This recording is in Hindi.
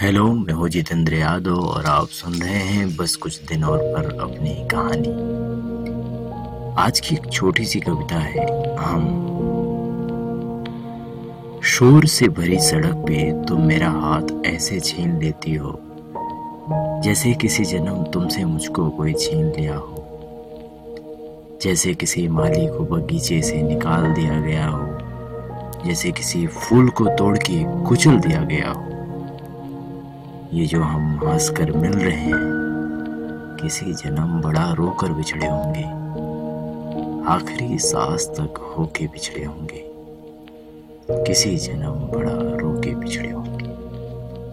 हेलो, मैं हूँ जितेंद्र यादव और आप सुन रहे हैं बस कुछ दिन और पर अपनी कहानी। आज की एक छोटी सी कविता है। हम शोर से भरी सड़क पे तुम मेरा हाथ ऐसे छीन लेती हो, जैसे किसी जन्म तुमसे मुझको कोई छीन लिया हो, जैसे किसी माली को बगीचे से निकाल दिया गया हो, जैसे किसी फूल को तोड़ के कुचल दिया गया हो। ये जो हम हंस कर मिल रहे हैं, किसी जन्म बड़ा रोकर बिछड़े होंगे। आखिरी सांस तक होके बिछड़े होंगे। किसी जन्म बड़ा रोके बिछड़े होंगे।